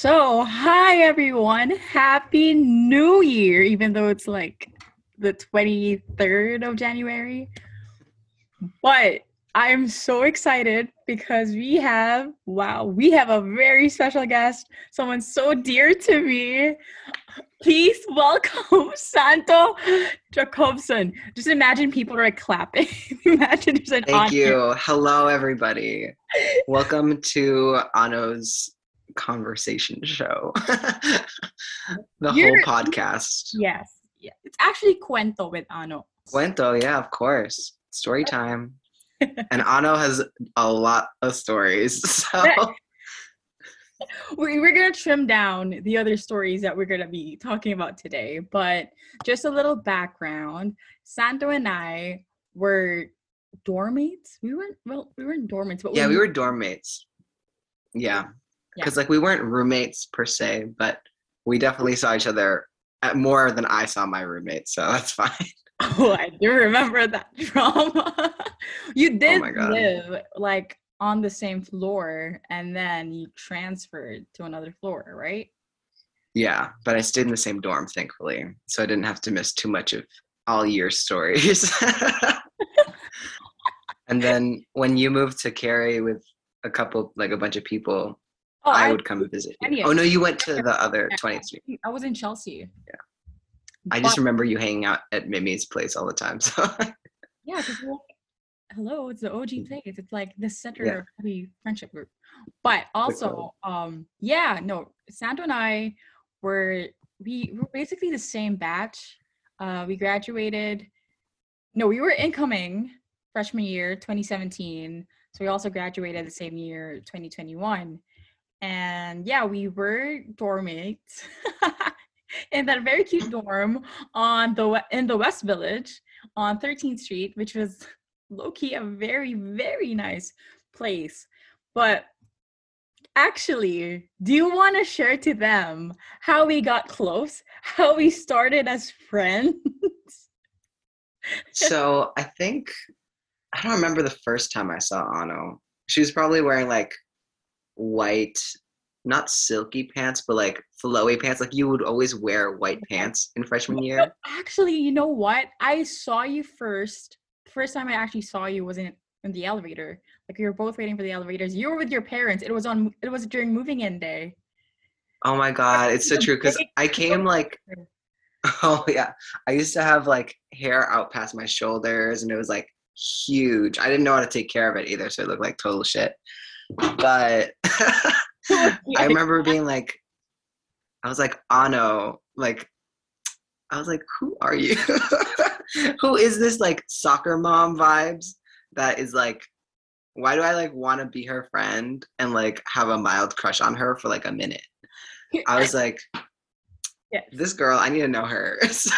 So, hi everyone. Happy New Year, even though it's like the 23rd of January. But I am so excited because we have, wow, we have a very special guest, someone so dear to me. Please welcome Santo Jacobson. Just imagine people are like clapping. imagine there's an Thank you. Hello, everybody. Welcome to Ano's conversation show. the You're- whole podcast. Yes. Yeah. It's actually Kwento with Ano. Kwento, yeah, of course. Story time. and Ano has a lot of stories. So we, we're gonna trim down the other stories that we're gonna be talking about today but just a little background santo and i were dorm mates we weren't well we weren't dorm mates but yeah, we were dorm mates. Yeah. Yeah. Because like we weren't roommates per se, but we definitely saw each other at more than I saw my roommates, so that's fine. oh i do remember that drama you oh did Oh live like on the same floor and then you transferred to another floor right Yeah, but I stayed in the same dorm, thankfully, so I didn't have to miss too much of all your stories. and then when you moved to Cary with a couple, like a bunch of people, oh I would come and visit you. Oh no, you went to the other 20th Street. i was in chelsea Yeah. I just remember you hanging out at Mimi's place all the time. So Yeah, because hello, it's the OG place. It's like the center Yeah. of the friendship group. But also, um, yeah, no, Santo and I were we were basically the same batch. Uh, we graduated. No, we were incoming freshman year, 2017. So we also graduated the same year, 2021. And yeah, we were dorm mates in that very cute dorm on the in the West Village on 13th Street, which was low key a very, very nice place. But actually, do you want to share to them how we got close, how we started as friends? so I think I don't remember the first time I saw Ano. She was probably wearing like white, not silky pants, but like flowy pants. Like you would always wear white pants in freshman year. Actually, you know what? I saw you first. First time I actually saw you was in in the elevator. Like we were both waiting for the elevators. You were with your parents. It was on. It was during moving in day. Oh my god, it's so true because I came like oh yeah. I used to have like hair out past my shoulders and it was like huge. I didn't know how to take care of it either, so it looked like total shit. But I remember being like I was like, Ano, like I was like, who are you? who is this like soccer mom vibes that is like why do I like want to be her friend and like have a mild crush on her for like a minute? I was like, Yeah. this girl, I need to know her. So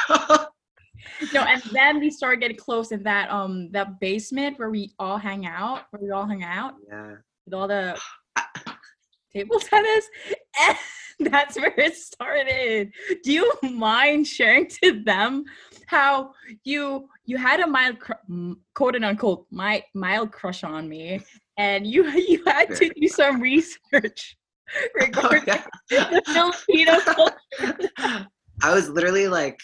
no, and then we started getting close in that um that basement where we all hang out, where we all hang out yeah. With all the table tennis. And that's where it started. Do you mind sharing to them how you you had a mild cr- quote and unquote my mild crush on me, and you you had to do some research Oh, regarding yeah. the Filipino culture. I was literally like,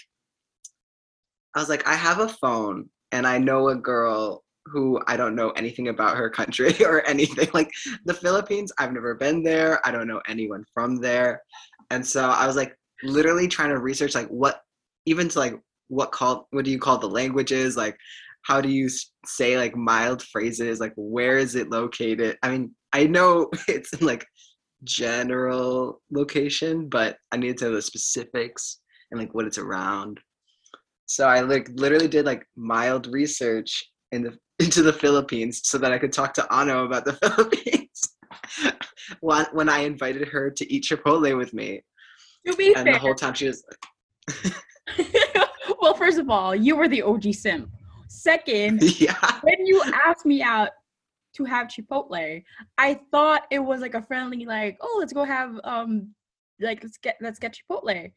I was like, I have a phone and I know a girl who I don't know anything about her country or anything. Like the Philippines, I've never been there. I don't know anyone from there. And so I was like literally trying to research like what even to like what called what do you call the languages? Like how do you say like mild phrases? Like where is it located? I mean, I know it's in like general location, but I needed to know the specifics and like what it's around. So I like literally did like mild research in the into the Philippines so that I could talk to Ano about the Philippines. when when I invited her to eat Chipotle with me, To be and fair, the whole time she was well, first of all, you were the OG sim. Second, yeah when you asked me out to have Chipotle, I thought it was like a friendly, like, oh, let's go have um like let's get let's get Chipotle.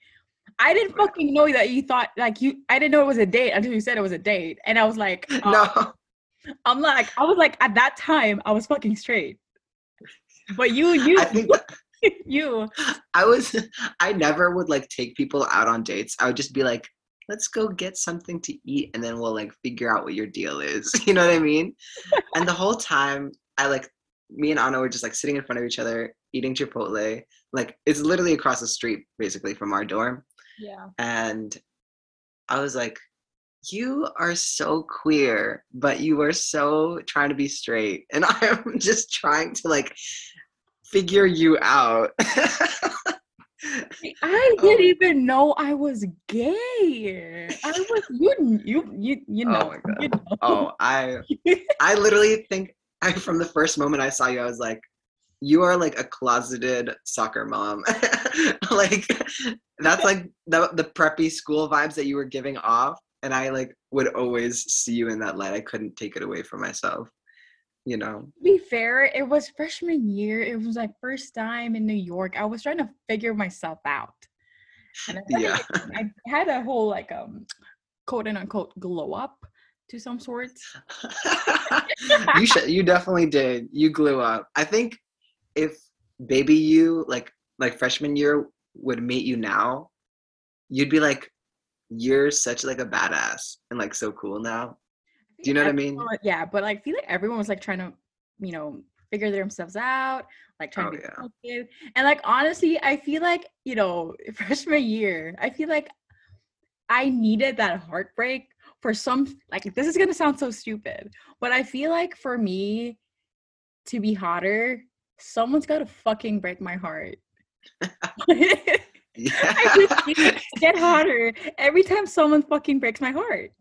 I didn't fucking know that you thought like you I didn't know it was a date until you said it was a date. And I was like, oh, no I'm like, I was like, at that time, I was fucking straight. But you, you, you. I was I never would like take people out on dates. I would just be like, let's go get something to eat and then we'll like figure out what your deal is. You know what I mean? and the whole time I like me and Anna were just like sitting in front of each other, eating Chipotle. Like it's literally across the street basically from our dorm. Yeah. And I was like, you are so queer, but you are so trying to be straight. And I'm just trying to like figure you out. I oh didn't Oh. even know I was gay. I was you you you you Oh know. my God. you know. oh, I I literally think I from the first moment I saw you, I was like, you are like a closeted soccer mom. like that's like the the preppy school vibes that you were giving off. And I like would always see you in that light. I couldn't take it away from myself. You know? To be fair, it was freshman year. It was like first time in New York. I was trying to figure myself out. And I, Yeah. I had a whole like um quote and unquote glow up to some sort. you should you definitely did. You glue up. I think if baby you like like freshman year would meet you now, you'd be like, you're such like a badass and like so cool now. Do you know what I mean? Yeah, but like, I feel like everyone was like trying to, you know, figure themselves out, like trying Oh, to be yeah. productive. And like honestly, I feel like you know, freshman year, I feel like I needed that heartbreak for some. Like this is gonna sound so stupid, but I feel like for me to be hotter, someone's got to fucking break my heart. I just need Yeah. to get hotter every time someone fucking breaks my heart.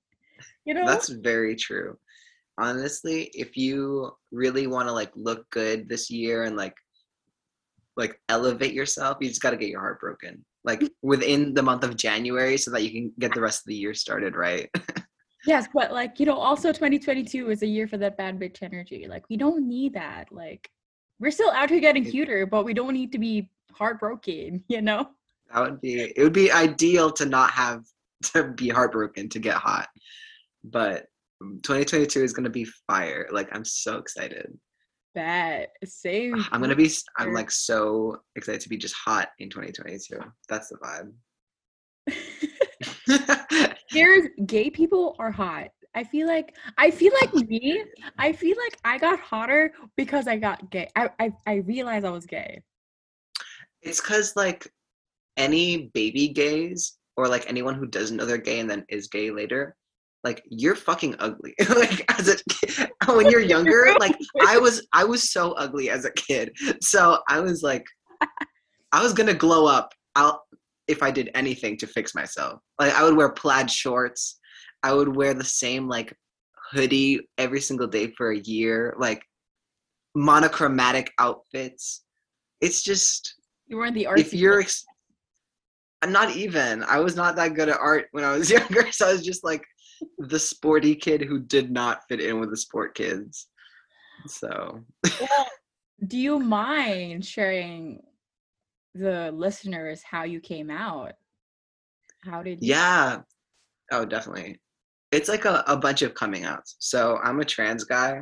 You know? That's very true. Honestly, if you really want to like look good this year and like like elevate yourself, you just got to get your heart broken. Like within the month of January so that you can get the rest of the year started right. Yes, but like, you know, also 2022 is a year for that bad bitch energy. Like, we don't need that. Like, we're still out here getting cuter, but we don't need to be heartbroken, you know? That would be it would be ideal to not have to be heartbroken to get hot. But 2022 is going to be fire. Like I'm so excited. That same. I'm to be I'm like so excited to be just hot in 2022. That's the vibe. Here's gay people are hot. I feel like I feel like me. I feel like I got hotter because I got gay. I I, I realized I was gay. it's cuz like any baby gays or like anyone who doesn't know they're gay and then is gay later, like you're fucking ugly. like as a kid, when you're younger, like I was I was so ugly as a kid. So I was like I was gonna glow up out if I did anything to fix myself. Like I would wear plaid shorts. I would wear the same like hoodie every single day for a year, like monochromatic outfits. It's just You weren't the artsy. if you're ex- I'm not even i was not that good at art when i was younger so i was just like the sporty kid who did not fit in with the sport kids so Well, do you mind sharing the listeners how you came out? How did you? yeah oh definitely it's like a, a bunch of coming outs so i'm a trans guy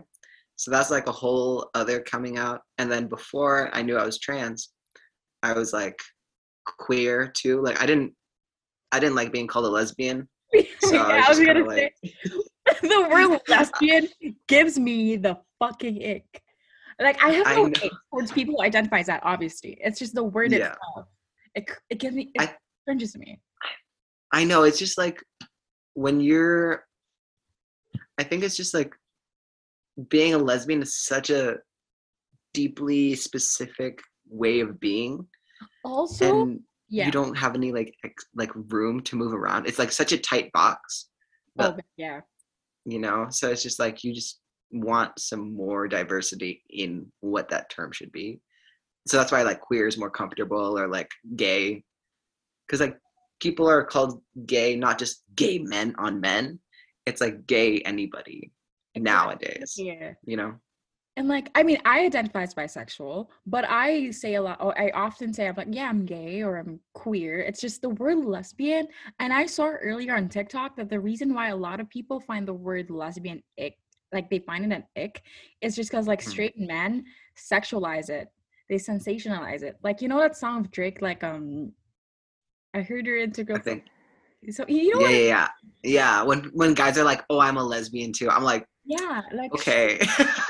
so that's like a whole other coming out and then before i knew i was trans i was like queer too like i didn't i didn't like being called a lesbian So yeah, I was I was gonna kinda say the word lesbian gives me the fucking ick. Like I have no ick towards people who identify as that. Obviously, it's just the word Yeah. itself. It it gives me it I- cringes me. I know it's just like when you're I think it's just like being a lesbian is such a deeply specific way of being Also, and yeah, you don't have any like ex- like room to move around. It's like such a tight box. oh, yeah. you know, so it's just like you just want some more diversity in what that term should be. So that's why like queer is more comfortable or like gay. Cuz like people are called gay not just gay men on men. It's like gay anybody nowadays, Yeah. you know. And like, I mean, I identify as bisexual, but I say a lot. Or I often say I'm like, yeah, I'm gay or I'm queer. It's just the word lesbian. And I saw earlier on TikTok that the reason why a lot of people find the word lesbian ick, like they find it an ick, is just because like Mhm. straight men sexualize it. they sensationalize it. Like you know that song of Drake, like um, I heard you're into I think. So you know Yeah, yeah, yeah. Yeah. When when guys are like, "Oh, I'm a lesbian too," I'm like, Yeah, like okay.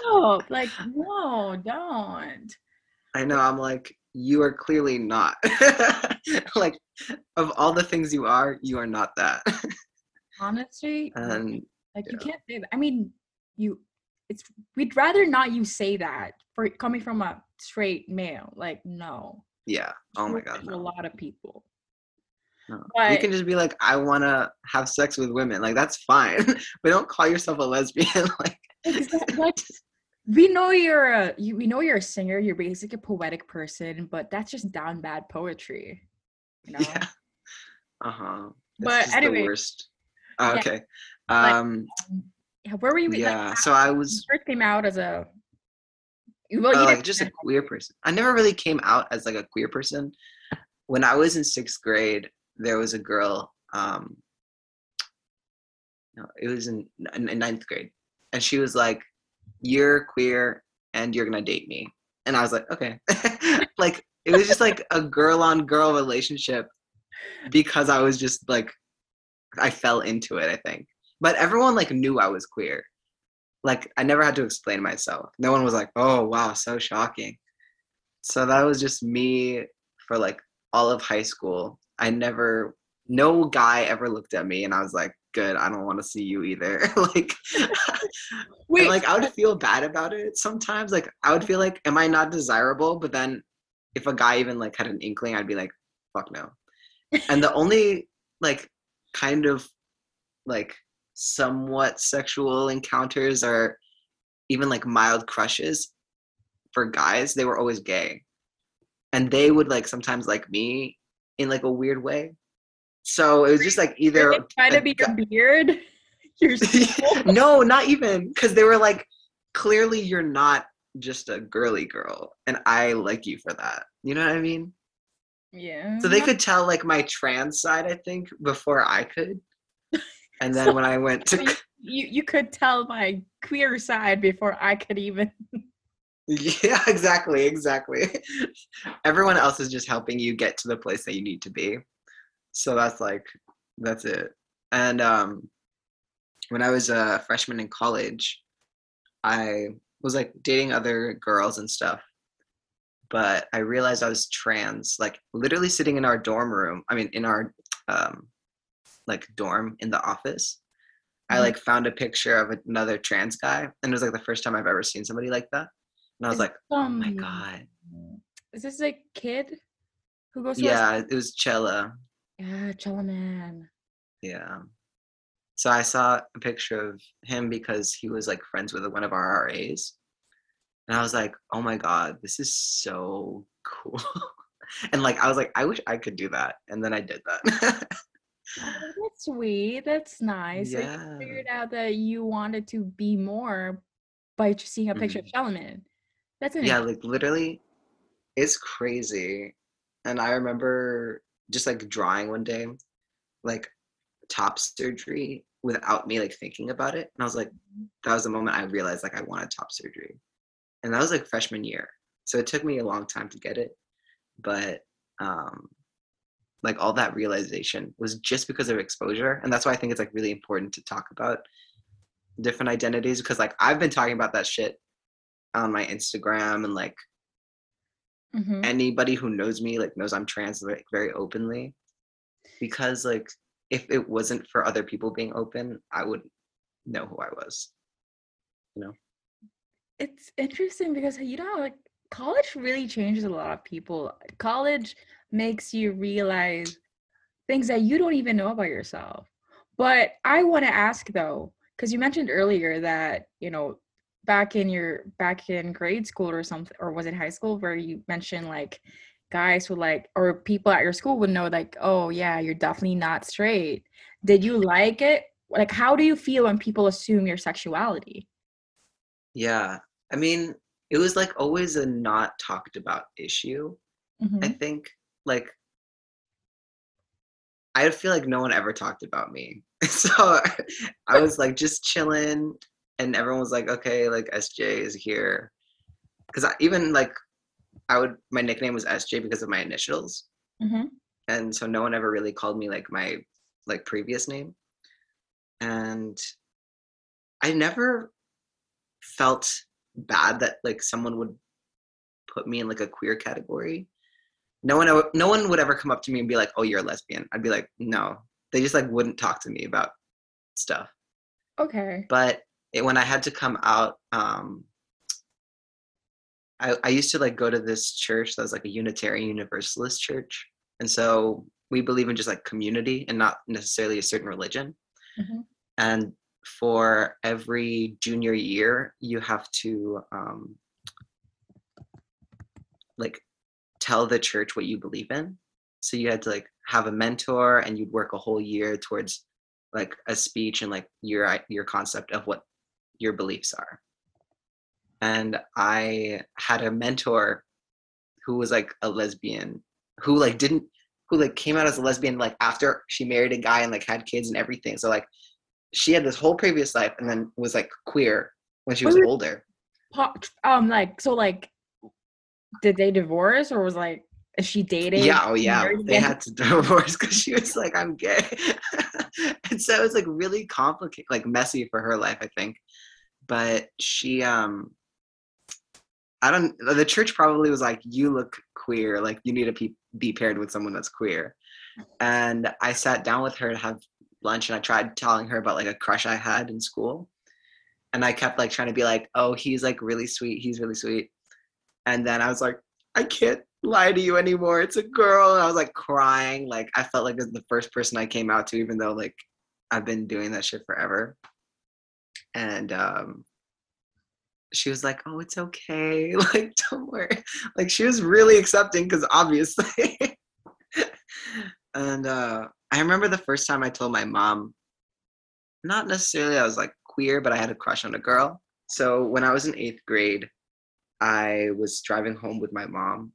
no, like no, don't. I know. I'm like, you are clearly not. like, of all the things you are, you are not that. Honestly, and like you yeah. can't say that. I mean, you. It's we'd rather not you say that for coming from a straight male. Like no. yeah. Oh my god. No. A lot of people. No. You can just be like, I want to have sex with women. Like that's fine, but don't call yourself a lesbian. like, Exactly. Like, we know you're a you, we know you're a singer. You're basically a poetic person, but that's just down bad poetry. You know. yeah. Uh huh. But anyway, the worst. Oh, yeah, okay. like, Um. Where were you? Yeah. how- So I was first came out as a. Well, uh, like just a queer person. I never really came out as like a queer person. When I was in sixth grade, there was a girl. Um, no, it was in, in, in ninth grade, and she was like, "You're queer, and you're gonna date me." And I was like, "Okay." like it was just like a girl on girl relationship because I was just like, I fell into it. I think, but everyone like knew I was queer like I never had to explain myself. No one was like, "Oh, wow, so shocking." So that was just me for like all of high school. I never no guy ever looked at me and I was like, "Good, I don't want to see you either." like Wait, like I would feel bad about it sometimes. Like I would feel like am I not desirable? But then if a guy even like had an inkling, I'd be like, "Fuck no." and the only like kind of like somewhat sexual encounters or even like mild crushes for guys they were always gay and they would like sometimes like me in like a weird way so it was just like either trying to be your beard. You're no not even because they were like clearly you're not just a girly girl and i like you for that you know what i mean yeah. So they could tell like my trans side, I think, before I could. And then when I went to you you could tell my queer side before I could even. Yeah, exactly, exactly. Everyone else is just helping you get to the place that you need to be. So that's like that's it. And um when I was a freshman in college, I was like dating other girls and stuff. But I realized I was trans, like literally sitting in our dorm room. I mean in our um like dorm in the office. I Mhm. like found a picture of another trans guy and it was like the first time I've ever seen somebody like that. And I was Is like, oh my um, god. Is this a kid who goes to? Yeah, it was Chella. Yeah, yeah, Chalaman. Yeah. So I saw a picture of him because he was like friends with one of our RAs. And I was like, oh my God, this is so cool. and like, I was like, I wish I could do that. And then I did that. Oh, that's sweet. That's nice. So you yeah. figured out that you wanted to be more by just seeing a picture of Chalaman. That's an Yeah, like literally, it's crazy. And I remember just like drawing one day, like top surgery without me like thinking about it. And I was like, that was the moment I realized like I wanted top surgery. And that was like freshman year. So it took me a long time to get it. But um like all that realization was just because of exposure. And that's why I think it's like really important to talk about different identities because like I've been talking about that shit on my Instagram and like Mhm. anybody who knows me like knows I'm trans like very openly because like if it wasn't for other people being open, I wouldn't know who I was. You know. It's interesting because you know, like college really changes a lot of people. College makes you realize things that you don't even know about yourself. But I want to ask though, because you mentioned earlier that you know, back in your back in grade school or something, or was it high school, where you mentioned like guys would like, or people at your school would know like, oh yeah, you're definitely not straight. Did you like it? Like, how do you feel when people assume your sexuality? Yeah. I mean, it was like always a not talked about issue. Mhm. I think like I feel like no one ever talked about me. So I was like just chilling and everyone was like, okay, like SJ is here. Cause I, even like I would my nickname was SJ because of my initials, Mm-hmm. and so no one ever really called me like my like previous name, and I never felt bad that like someone would put me in like a queer category. No one, ever- no one would ever come up to me and be like, "Oh, you're a lesbian." I'd be like, "No." They just like wouldn't talk to me about stuff. Okay. But it, when I had to come out, um, I, I used to like go to this church that was like a Unitarian Universalist church, and so we believe in just like community and not necessarily a certain religion. Mhm. And for every junior year, you have to um, like tell the church what you believe in. So you had to like have a mentor, and you'd work a whole year towards like a speech and like your your concept of what your beliefs are. And I had a mentor who was like a lesbian who like didn't who like came out as a lesbian like after she married a guy and like had kids and everything. So like she had this whole previous life and then was like queer when she was older. Um, like so, like, did they divorce or was like, is she dating? Yeah, oh yeah. They again? had to divorce because she was like, I'm gay. and so it was like really complicated, like messy for her life, I think. But she um I don't the church probably was like, You look queer, like you need to be, be paired with someone that's queer. And I sat down with her to have lunch and I tried telling her about like a crush I had in school. And I kept like trying to be like, oh, he's like really sweet, he's really sweet. And then I was like, I can't lie to you anymore. It's a girl. And I was like crying. Like I felt like the first person I came out to, even though like I've been doing that shit forever. And um she was like, Oh, it's okay. Like, don't worry. Like she was really accepting because obviously. and uh I remember the first time I told my mom, not necessarily I was like queer, but I had a crush on a girl. So when I was in eighth grade, I was driving home with my mom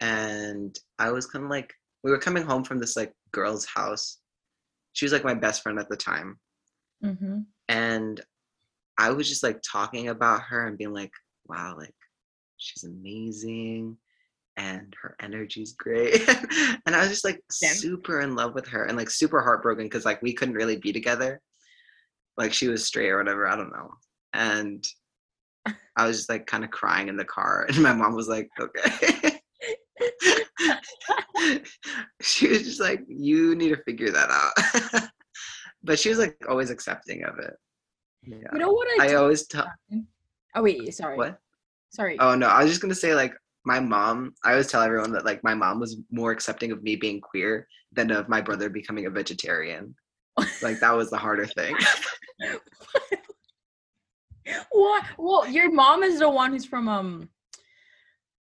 and I was kind of like we were coming home from this like girl's house. She was like my best friend at the time. Mm-hmm. And I was just like talking about her and being like, wow, like she's amazing and her energy's great. and I was just like Yeah. super in love with her and like super heartbroken because like we couldn't really be together. Like she was straight or whatever, I don't know. And I was just like kind of crying in the car and my mom was like, okay. she was just like, you need to figure that out. but she was like always accepting of it. Yeah. You know what I? I always tell oh wait, sorry. what? Sorry. Oh no, I was just gonna say like my mom. I always tell everyone that like my mom was more accepting of me being queer than of my brother becoming a vegetarian. Like that was the harder thing. What? Well, your mom is the one who's from um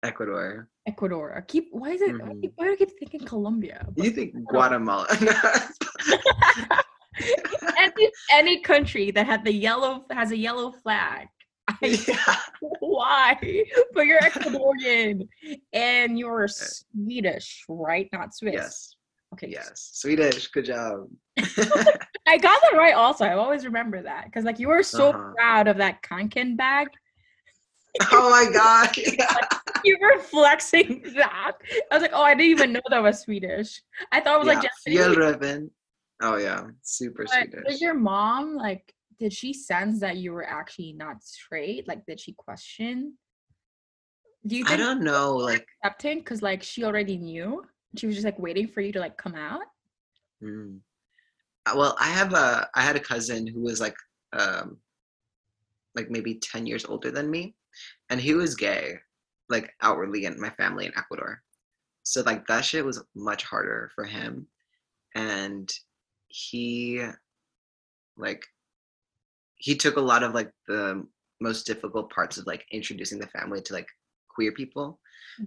Ecuador. Ecuador. I keep. Why is it? why Mhm. do- Why do I keep thinking Colombia? You think Guatemala? any any country that had the yellow has a yellow flag. I, yeah. why? But you're Ecuadorian and you're Swedish, right? Not Swiss. Yes. Okay. Yes. Swedish. Good job. I got that right. Also, I always remember that because like you were so Uh-huh. proud of that Kanken bag. oh my god. Yeah. You were flexing that. I was like, oh, I didn't even know that was Swedish. I thought it was like yeah. Japanese. Fjällräven. Oh yeah. Super But Swedish. did your mom like? Did she sense that you were actually not straight? Like, did she question? Do you I don't know. Like accepting because like she already knew? She was just like waiting for you to like come out. Mm. Uh, Well, I have a I had a cousin who was like um like maybe 10 years older than me and he was gay like outwardly in my family in Ecuador. So like that shit was much harder for him and he like he took a lot of like the most difficult parts of like introducing the family to like queer people.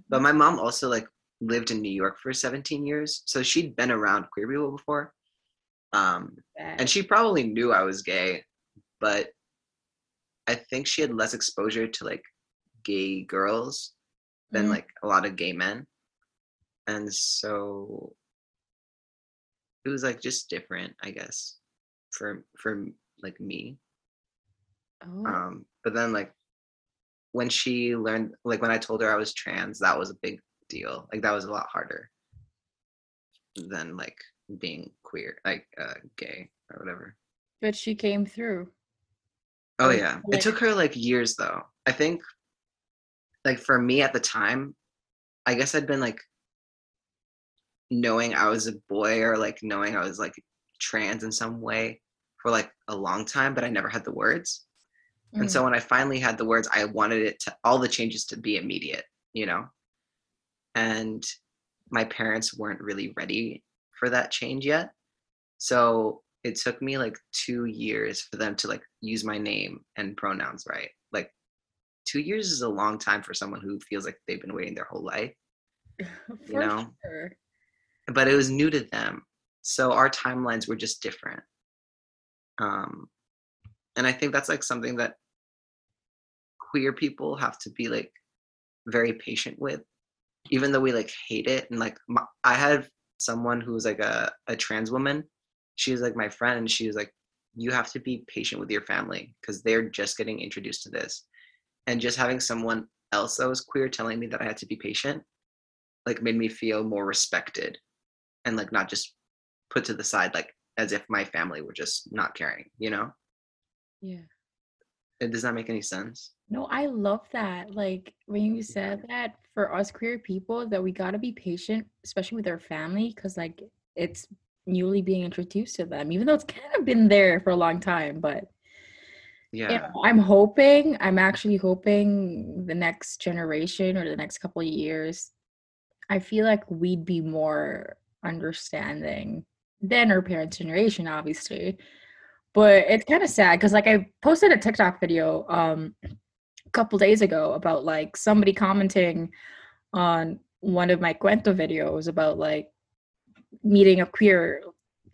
But my mom also like lived in New York for 17 years, so she'd been around queer people before. Um, and she probably knew I was gay, but I think she had less exposure to like gay girls than Mhm. like a lot of gay men. And so it was like just different, I guess, for for like me. oh, Um, but then like when she learned like when I told her I was trans, that was a big deal. Like that was a lot harder than like being queer, like uh gay or whatever. But she came through. Oh Like- yeah. like- It took her like years though. I think like for me at the time, I guess I'd been like knowing I was a boy or like knowing I was like trans in some way for like a long time, but I never had the words. And Mm. so when I finally had the words, I wanted it to all the changes to be immediate, you know? And my parents weren't really ready for that change yet. So it took me like two years for them to like use my name and pronouns right. Like two years is a long time for someone who feels like they've been waiting their whole life, For know? sure. But it was new to them. So our timelines were just different. Um, and I think that's like something that queer people have to be like very patient with, even though we like hate it. And like, my, I had someone who was like a, a trans woman. She was like my friend, and she was like, You have to be patient with your family because they're just getting introduced to this. And just having someone else that was queer telling me that I had to be patient, like, made me feel more respected and like not just put to the side, like, as if my family were just not caring, you know? Yeah. It does not make any sense. No, I love that. Like when you said that for us queer people, that we gotta be patient, especially with our family, because like it's newly being introduced to them, even though it's kind of been there for a long time. But Yeah. you know, I'm hoping, I'm actually hoping the next generation or the next couple of years, I feel like we'd be more understanding than our parents' generation, obviously. But it's kind of sad because like I posted a TikTok video um a couple days ago about like somebody commenting on one of my kwento videos about like meeting a queer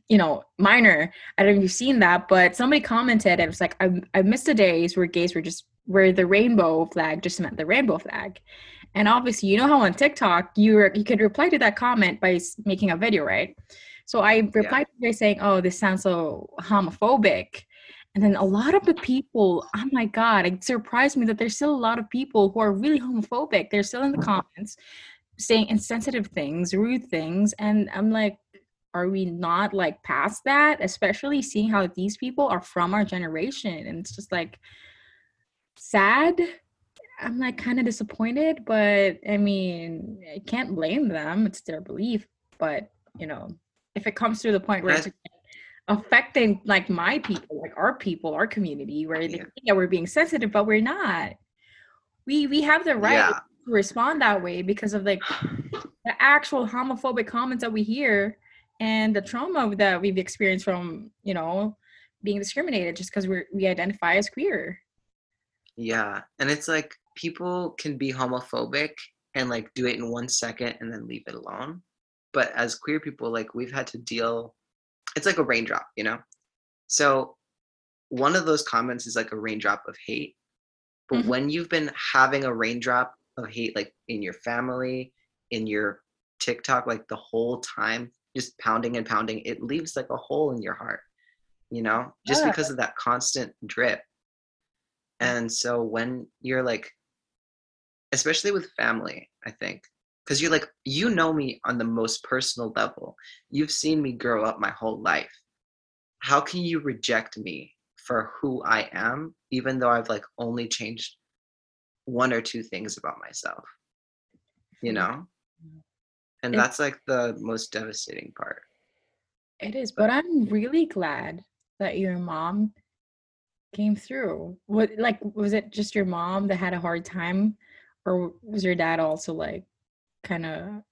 you know minor i don't know if you've seen that but somebody commented and it was like i, I missed the days where gays were just where the rainbow flag just meant the rainbow flag and obviously you know how on tiktok you were, you could reply to that comment by making a video right so i replied by saying oh this sounds so homophobic and then a lot of the people, oh my God, it surprised me that there's still a lot of people who are really homophobic. They're still in the mm-hmm. comments saying insensitive things, rude things. And I'm like, are we not like past that? Especially seeing how these people are from our generation. And it's just like sad. I'm like kind of disappointed, but I mean, I can't blame them. It's their belief. But, you know, if it comes to the point where it's affecting like my people, like our people, our community, where they Yeah. think that we're being sensitive, but we're not. We we have the right Yeah. to respond that way because of like the actual homophobic comments that we hear and the trauma that we've experienced from, you know, being discriminated just because we're we identify as queer. Yeah. And it's like people can be homophobic and like do it in one second and then leave it alone. But as queer people, like we've had to deal, it's like a raindrop, you know? So one of those comments is like a raindrop of hate. But Mhm. when you've been having a raindrop of hate, like in your family, in your TikTok, like the whole time, just pounding and pounding, it leaves like a hole in your heart, you know, just Yeah. because of that constant drip. And so when you're like, especially with family, I think, because you're like, you know me on the most personal level. You've seen me grow up my whole life. How can you reject me for who I am, even though I've like only changed one or two things about myself? You know? And that's like the most devastating part. It is, but I'm really glad that your mom came through. What like was it just your mom that had a hard time or was your dad also like kind of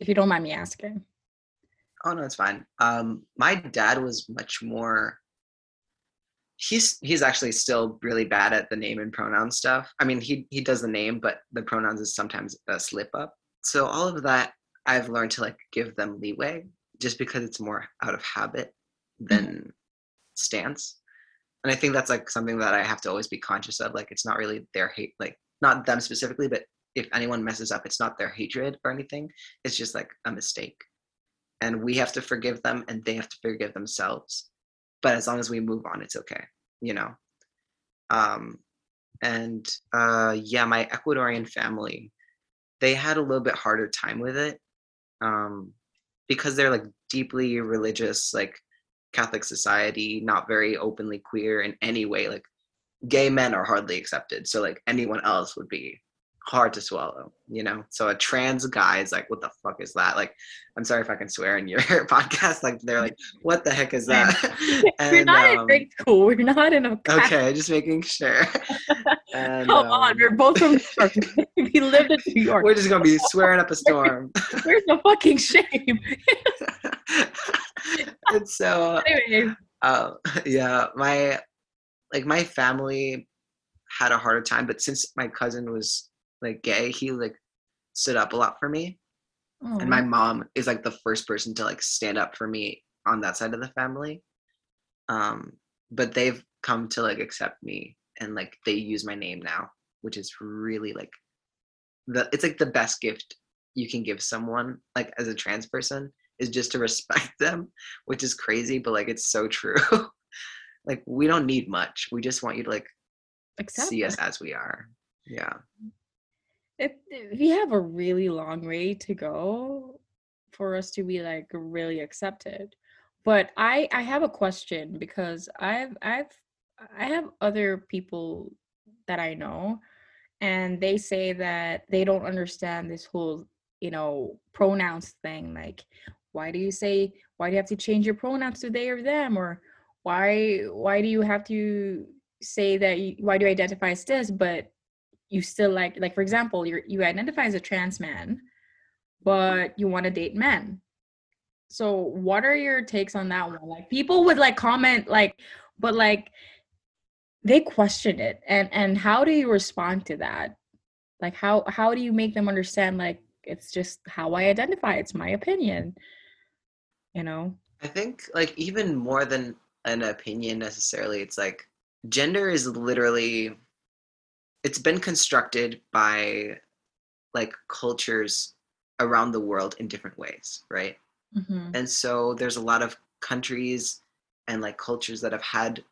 if you don't mind me asking? Oh no, it's fine. Um, my dad was much more. He's he's actually still really bad at the name and pronoun stuff. I mean, he he does the name, but the pronouns is sometimes a slip up. So all of that, I've learned to like give them leeway, just because it's more out of habit than stance. And I think that's like something that I have to always be conscious of. Like, it's not really their hate, like not them specifically, but if anyone messes up, it's not their hatred or anything. It's just like a mistake and we have to forgive them and they have to forgive themselves but as long as we move on it's okay you know um and uh, yeah, my Ecuadorian family, they had a little bit harder time with it, um, because they're like deeply religious, like Catholic society, not very openly queer in any way. Like gay men are hardly accepted, so like anyone else would be hard to swallow, you know? So a trans guy is like, what the fuck is that? Like, I'm sorry if I can swear in your podcast. Like, they're like, what the heck is that? We're not in um, grade school. We're not in a okay, just making sure. And, Come on, um, we're both from New York. we lived in New York. we're just gonna be swearing up a storm. Where's the fucking shame? and so anyway, uh, yeah, my like my family had a harder time, but since my cousin was like gay, he like stood up a lot for me. And my mom is like the first person to like stand up for me on that side of the family. Um, but they've come to like accept me and like they use my name now, which is really like the it's like the best gift you can give someone like as a trans person is just to respect them, which is crazy, but like it's so true. like we don't need much. We just want you to like Accept see us as we are. Yeah. it, it- we have a really long way to go for us to be like really accepted but i i have a question because i've i've i have other people that i know and they say that they don't understand this whole you know pronouns thing like why do you say why do you have to change your pronouns to they or them or why why do you have to say that you, why do you identify as this but you still like like for example you you identify as a trans man but you want to date men. So what are your takes on that one? Like people would like comment like but like they question it and and how do you respond to that? Like how how do you make them understand like it's just how i identify it's my opinion you know? I think like even more than an opinion necessarily, it's like gender is literally it's been constructed by like cultures around the world in different ways, right? Mhm. And so there's a lot of countries and like cultures that have had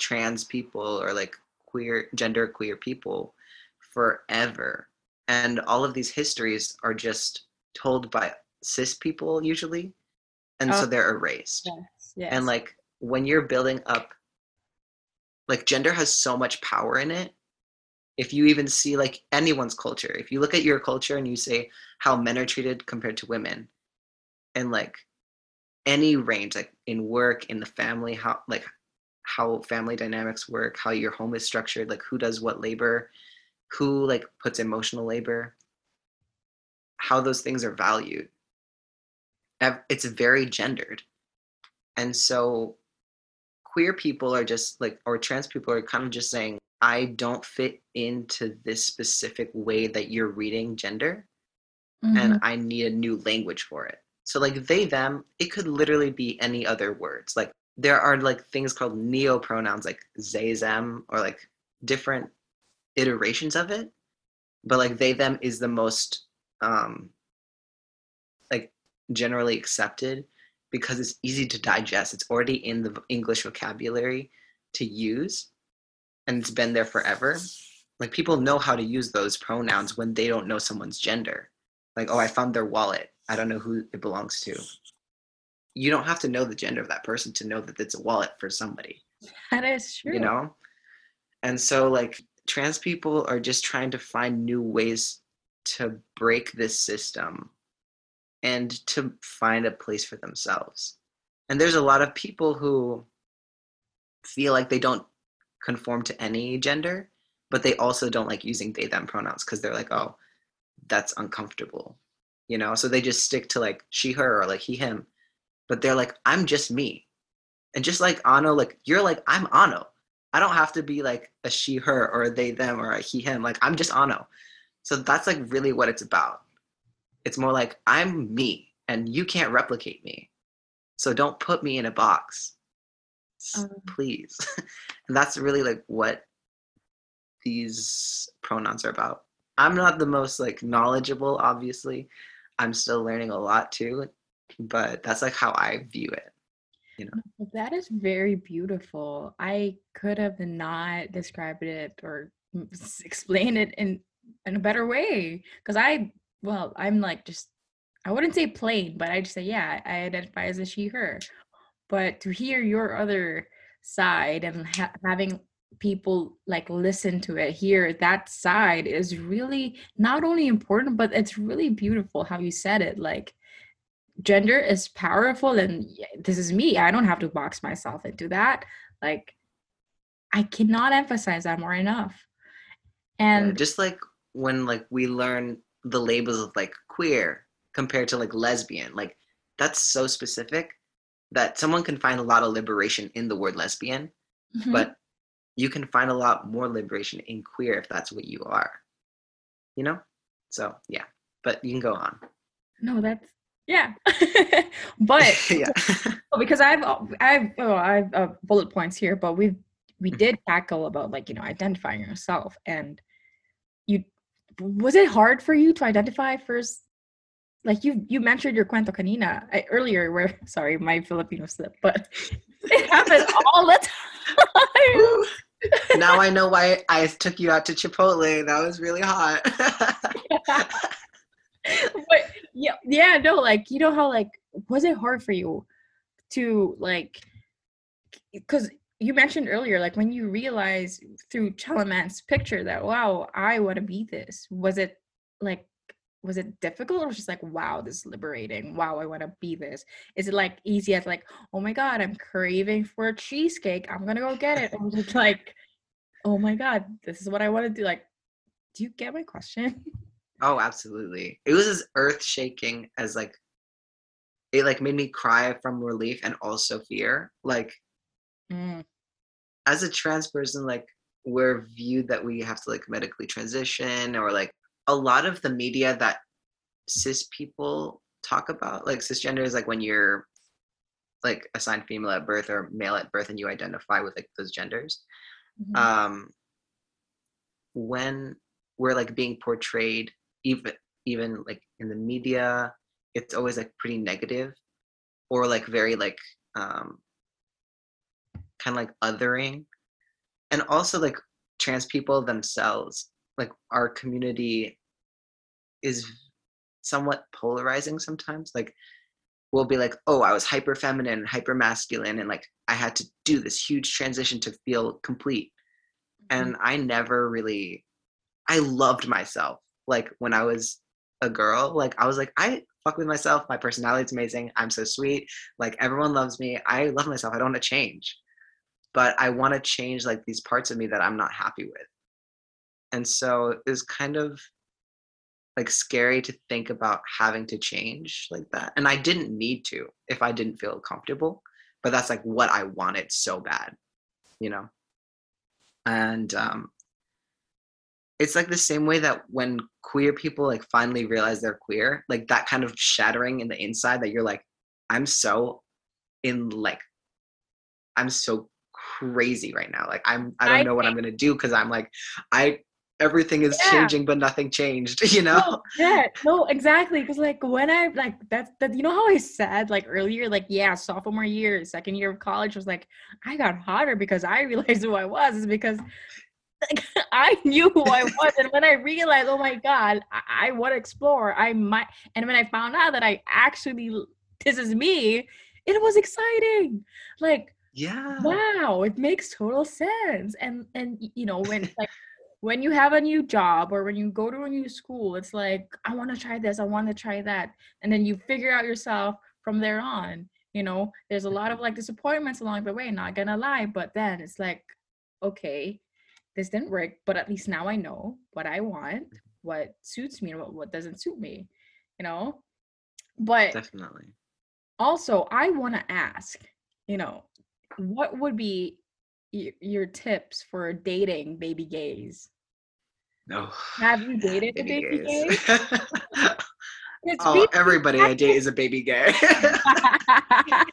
trans people or like queer gender queer people forever. And all of these histories are just told by cis people usually. And so Oh. they're erased yes yes and like when you're building up like gender has so much power in it. If you even see like anyone's culture if you look at your culture and you say how men are treated compared to women and like any range like in work in the family how like how family dynamics work how your home is structured like who does what labor who like puts emotional labor how those things are valued it's very gendered. And so queer people are just like or trans people are kind of just saying i don't fit into this specific way that you're reading gender Mhm. and i need a new language for it. So like they them it could literally be any other words. Like there are like things called neo pronouns like they them or like different iterations of it. But like they them is the most um like generally accepted because it's easy to digest. It's already in the english vocabulary to use and it's been there forever. Like people know how to use those pronouns when they don't know someone's gender. Like oh i found their wallet. I don't know who it belongs to. You don't have to know the gender of that person to know that it's a wallet for somebody. That is true. You know? And so like trans people are just trying to find new ways to break this system and to find a place for themselves. And there's a lot of people who feel like they don't conform to any gender but they also don't like using they them pronouns because they're like oh that's uncomfortable you know? So they just stick to like she her or like he him. But they're like i'm just me. And just like ano like you're like i'm ano. I don't have to be like a she her or a they them or a he him. Like i'm just ano. So that's like really what it's about it's more like i'm me and you can't replicate me so don't put me in a box Um. please and that's really like what these pronouns are about i'm not the most like knowledgeable obviously i'm still learning a lot too but that's like how i view it You know? That is very beautiful. I could have not described it or explained it in in a better way because i well i'm like just i wouldn't say plain but i just say yeah i identify as a she her. But to hear your other side and ha- having people like listen to it hear that side is really not only important but it's really beautiful how you said it like gender is powerful and this is me i don't have to box myself into that like i cannot emphasize that more enough. Yeah, and just like when like we learn the labels of like queer compared to like lesbian, like that's so specific that someone can find a lot of liberation in the word lesbian, Mhm. but you can find a lot more liberation in queer if that's what you are. You know? So yeah. But you can go on. no that's yeah but yeah. Because I've I've oh, I've uh, bullet points here, but we we Mhm. did tackle about like you know identifying yourself, and was it hard for you to identify first? Like you you mentioned your kwento canina I, earlier, where sorry my Filipino slip, but it happens all the time. now I know why I took you out to Chipotle. That was really hot. but yeah, yeah, no, like you know how like was it hard for you to like because you mentioned earlier like when you realize through Chalamet's picture that wow I want to be this was it like was it difficult or was just like wow this is liberating. Wow I want to be this. Is it like easy as like oh my god I'm craving for a cheesecake. I'm gonna go get it. Or just like oh my god this is what I want to do. Like do you get my question? Oh, absolutely. It was as earth shaking as like it like made me cry from relief and also fear. Like Mm, as a trans person, like we're viewed that we have to like medically transition or like a lot of the media that cis people talk about, like cisgender is like when you're like assigned female at birth or male at birth and you identify with like those genders. mhm. um when we're like being portrayed even even like in the media it's always like pretty negative or like very like um kind of like othering and also like trans people themselves like our community is somewhat polarizing sometimes like we'll be like oh i was hyper feminine hyper masculine and like i had to do this huge transition to feel complete and mm-hmm. I never really I loved myself. Like when I was a girl, like I was like I fuck with myself. My personality's amazing. I'm so sweet. Like everyone loves me. I love myself. I don't want to change. But I want to change like these parts of me that I'm not happy with. And so it was kind of like scary to think about having to change like that. And I didn't need to if I didn't feel comfortable, but that's like what I wanted so bad, you know? and um, it's like the same way that when queer people like finally realize they're queer like that kind of shattering in the inside that you're like i'm so in like i'm so crazy right now like i'm i don't I know what i'm gonna do because i'm like i everything is Yeah. changing but nothing changed you know No, yeah, no, exactly. Because like when I like that's that you know how I said like earlier, like yeah, sophomore year, second year of college was like I got hotter because I realized who I was is because like I knew who I was, and when I realized, oh my god, I, I want to explore, I might, and when I found out that I actually this is me, it was exciting. Like yeah. Wow it makes total sense and and you know when like when you have a new job or when you go to a new school it's like i want to try this i want to try that and then you figure out yourself from there on you know? There's a lot of like disappointments along the way not gonna lie but then it's like okay this didn't work but at least now i know what i want mm-hmm. what suits me and what, what doesn't suit me you know? But definitely. Also i want to ask you know what would be y- your tips for dating baby gays no Have you dated a baby gays. It's oh baby- everybody i date is a baby gay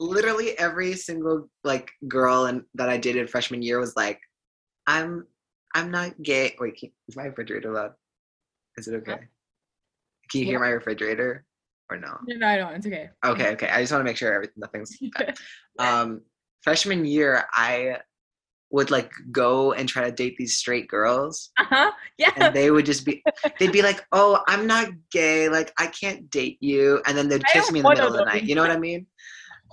literally every single like girl and that I dated freshman year was like, I'm I'm not gay. Wait, can, is my refrigerator loud? Is it okay? Can you hear my refrigerator or no? no, no, no, it's okay. Okay, okay. I just want to make sure everything nothing's um freshman year I would like go and try to date these straight girls Uh-huh. Yeah. and they would just be they'd be like oh i'm not gay like i can't date you and then they'd kiss me in the middle of the night you know what i mean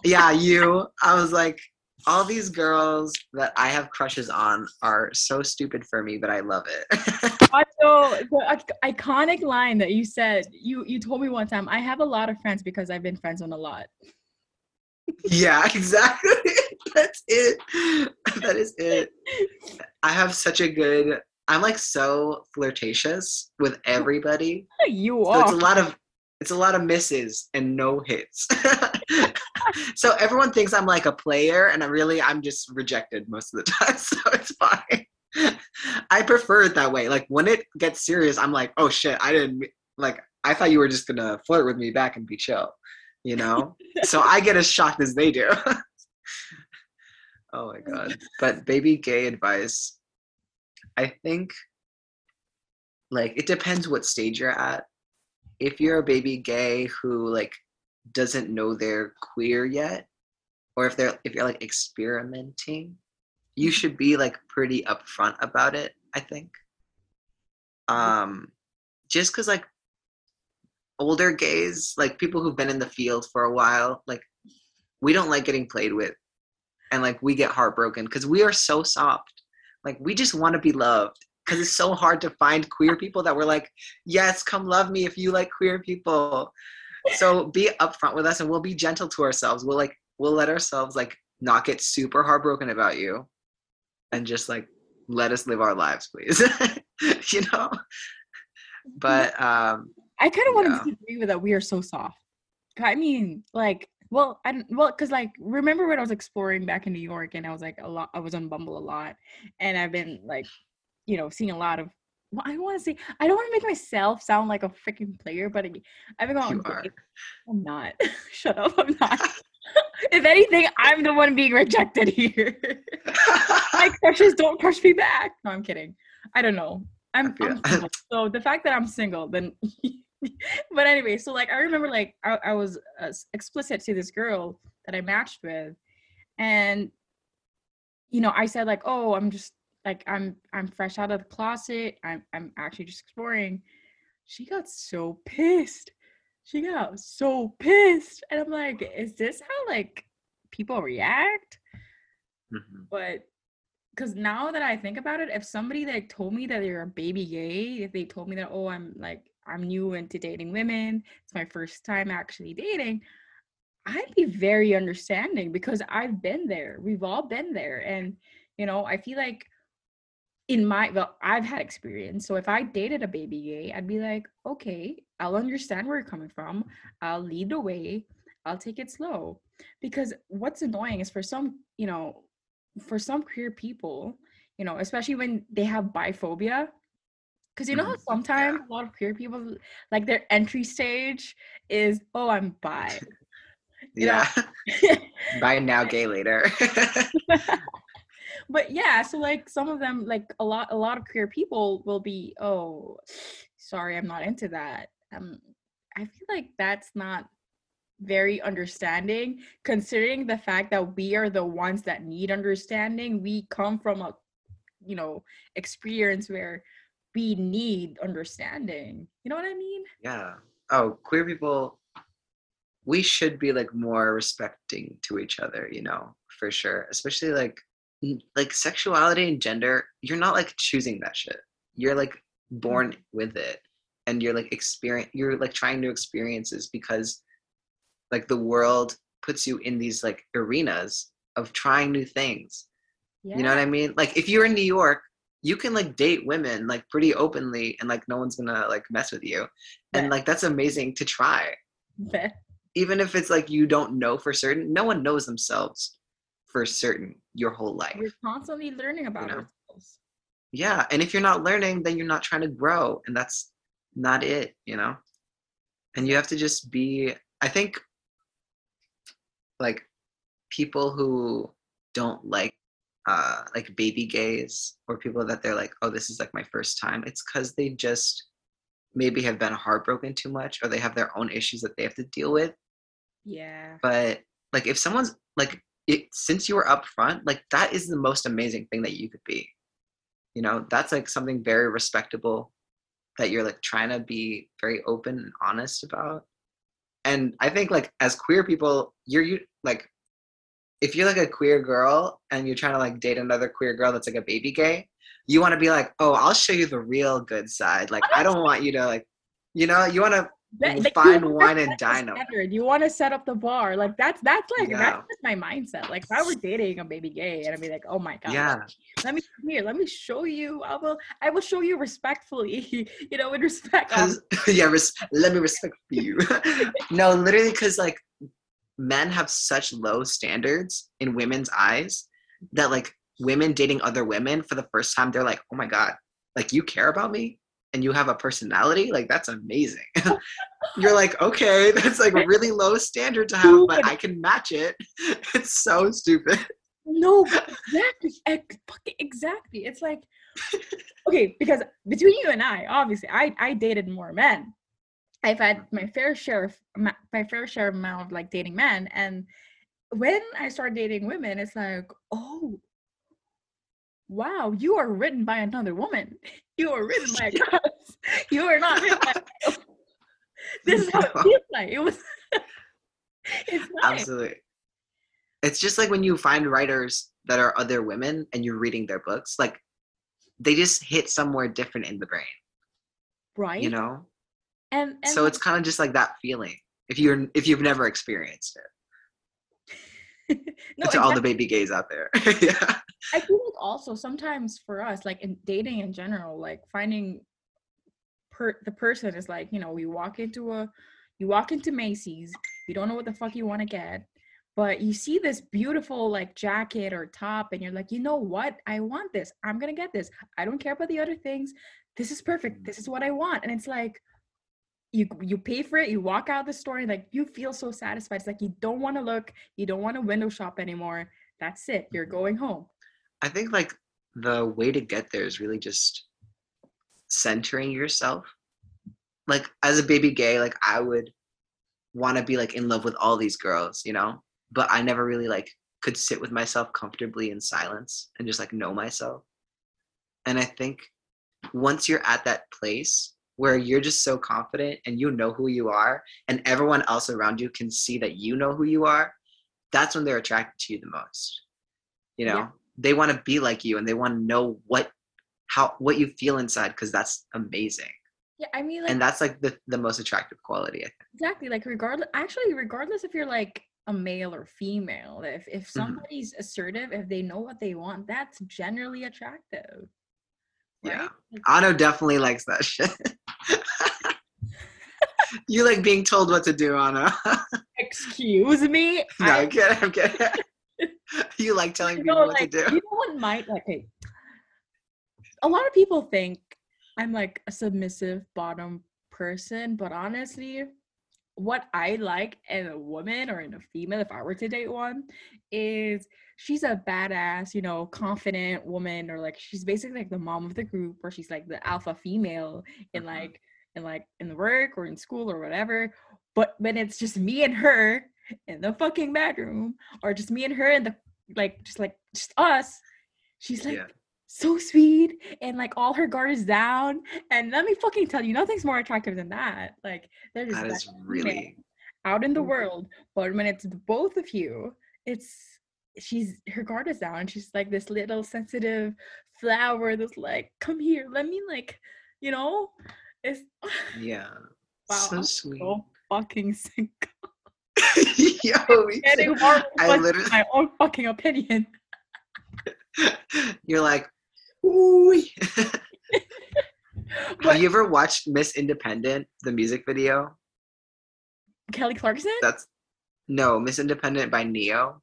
yeah you i was like all these girls that i have crushes on are so stupid for me but i love it. Also, the ic- iconic line that you said, you you told me one time, I have a lot of friends because I've been friends on a lot. yeah exactly. That's it. That is it. I have such a good i'm like so flirtatious with everybody. You So it's a lot of it's a lot of misses and no hits. so everyone thinks I'm like a player, and I really I'm just rejected most of the time. So it's fine. I prefer it that way. Like when it gets serious, I'm like, oh shit, I didn't like. I thought you were just gonna flirt with me back and be chill, you know. so I get as shocked as they do. oh my god! But baby gay advice, I think like it depends what stage you're at if you're a baby gay who like doesn't know they're queer yet or if they're if you're like experimenting you should be like pretty upfront about it i think. Um just because like older gays like people who've been in the field for a while like we don't like getting played with and like we get heartbroken because we are so soft. Like we just want to be loved because it's so hard to find queer people that were like yes come love me if you like queer people so be upfront with us and we'll be gentle to ourselves we'll like we'll let ourselves like not get super heartbroken about you and just like let us live our lives please you know but um I kind of want to disagree with that. We are so soft. I mean, like, well, I don't, well, cause like, remember when I was exploring back in New York and I was like a lot, I was on Bumble a lot, and I've been like, you know, seeing a lot of. Well, I don't want to say I don't want to make myself sound like a freaking player, but I, I've been going. I'm not. Shut up. I'm not. if anything, I'm the one being rejected here. My crushes don't crush me back. No, I'm kidding. I don't know. I'm, I'm so the fact that I'm single, then. but anyway, so like I remember like I, I was uh, explicit to this girl that I matched with, and you know I said like, oh, I'm just like I'm I'm fresh out of the closet. I'm I'm actually just exploring. She got so pissed. She got so pissed, and I'm like, is this how like people react? Mhm. but because now that I think about it, if somebody like told me that they're a baby gay, if they told me that oh I'm like I'm new into dating women, it's my first time actually dating, I'd be very understanding because I've been there. We've all been there, and you know I feel like in my well I've had experience. So if I dated a baby gay, I'd be like okay, I'll understand where you're coming from. I'll lead the way. I'll take it slow because what's annoying is for some you know for some queer people, you know, especially when they have biphobia, because you know how Mhm, yeah. sometimes a lot of queer people like their entry stage is, oh, I'm bi. Yeah bye now gay later but yeah, so like some of them, like a lot, a lot of queer people will be, oh, sorry, I'm not into that. Um, I feel like that's not very understanding considering the fact that we are the ones that need understanding. We come from a you know experience where we need understanding. You know what i mean? Yeah. Oh queer people we should be like more respecting to each other you know for sure especially like like sexuality and gender you're not like choosing that shit. You're like born with it. And you're like experience you're like trying new experiences because like the world puts you in these like arenas of trying new things. Yeah you know what i mean? Like if you're in new york you can like date women like pretty openly and like no one's gonna like mess with you. And like that's amazing to try. Even if it's like you don't know for certain no one knows themselves for certain your whole life we're constantly learning about know? ourselves. Yeah and if you're not learning then you're not trying to grow and that's not it you know? And you have to just be i think like people who don't like uh like baby gays or people that they're like oh this is like my first time it's because they just maybe have been heartbroken too much or they have their own issues that they have to deal with. Yeah. But like if someone's like it since you were up front, like that is the most amazing thing that you could be. You know, that's like something very respectable that you're like trying to be very open and honest about. And I think like as queer people, you're you like if you're like a queer girl and you're trying to like date another queer girl that's like a baby gay, you want to be like, oh, I'll show you the real good side. Like I don't want you to like, you know, you want to That- like, fine wine and dine 'em. standard. You want to set up the bar. Like that's that's like Yeah. that's just my mindset. Like if I were dating a baby gay and I'd be like, oh my god, Yeah. let me here, let me show you. I will I will show you respectfully, you know, with respect. Um, yeah, res- let me respect you. no, literally, because like men have such low standards in women's eyes that like women dating other women for the first time, they're like, oh my god, like you care about me and you have a personality, like that's amazing. You're like, okay, that's like really low standard to have, but I can match it. It's so stupid. No, exactly, exactly. It's like okay, because between you and I, obviously, I I dated more men. I've had my fair share of ma- my fair share amount of like dating men, and when I start dating women, it's like, oh, wow, you are written by another woman. You are written by a goddess. You are not written by. myself." This is how it feels like. It was. it's nice. Absolutely. It's just like when you find writers that are other women and you're reading their books, like they just hit somewhere different in the brain, right? you know? and, and so it's kind of just like that feeling if you're if you've never experienced it. no, to all the baby gays out there. yeah. I feel like also sometimes for us, like in dating in general, like finding per the person is like, you know, you walk into a you walk into Macy's, you don't know what the fuck you want to get, but you see this beautiful like jacket or top, and you're like, you know what? I want this. I'm gonna get this. I don't care about the other things. This is perfect. Mm. This is what I want. And it's like you you pay for it, you walk out the store, and like you feel so satisfied. It's like you don't want to look, you don't want to window shop anymore. That's it. You're mm-hmm. going home. I think like the way to get there is really just centering yourself. Like as a baby gay, like I would want to be like in love with all these girls, you know? But I never really like could sit with myself comfortably in silence and just like know myself. And I think once you're at that place where you're just so confident and you know who you are and everyone else around you can see that you know who you are, that's when they're attracted to you the most. You know? Yeah. They want to be like you and they want to know what how what you feel inside because that's amazing. Yeah, I mean, like And that's like the, the most attractive quality, I think. exactly. Like regardless, actually, regardless if you're like a male or female, if if Mm-hmm. somebody's assertive, if they know what they want, that's generally attractive. Yeah. right? Ano definitely likes that shit. you like being told what to do, Ano. Excuse me. no, I'm kidding, I'm kidding. you like telling you people know, what like, to you do. know what might like hey, a lot of people think I'm like a submissive bottom person, but honestly, what I like in a woman or in a female, if I were to date one, is she's a badass, you know, confident woman, or like she's basically like the mom of the group, or she's like the alpha female in Mhm. like in like in the work or in school or whatever. But when it's just me and her in the fucking bedroom, or just me and her in the like just like just us, she's like Yeah. So sweet and like all her guard is down. And let me fucking tell you, nothing's more attractive than that. Like there's That is really out in the world, but when it's both of you, it's she's her guard is down. She's like this little sensitive flower that's like, come here, let me like, you know, it's yeah. Wow, so I'm sweet. so fucking sick. Yo, Getting too. more I literally my own fucking opinion. you're like, Have you ever watched Miss Independent, the music video? Kelly Clarkson? That's no Miss Independent by Ne-Yo.